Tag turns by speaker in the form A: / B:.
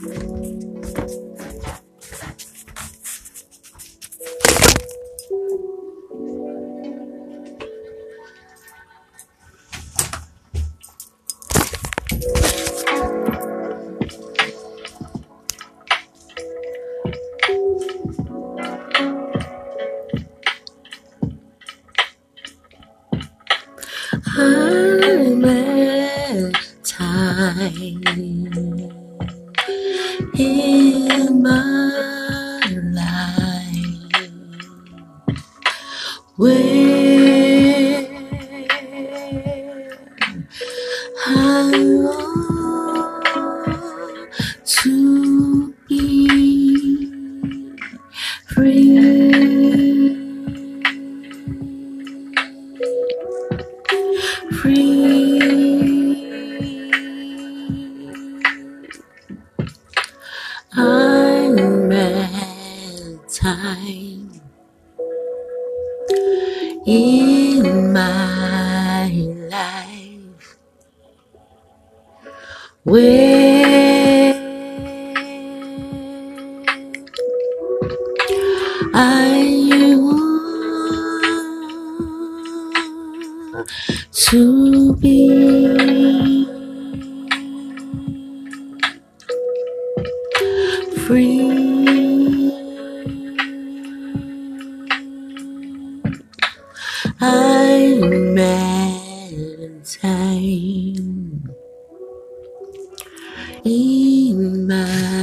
A: I'm time in my life where I want to be free. Time in my life. Where I want to be free. I'm mad in time in my.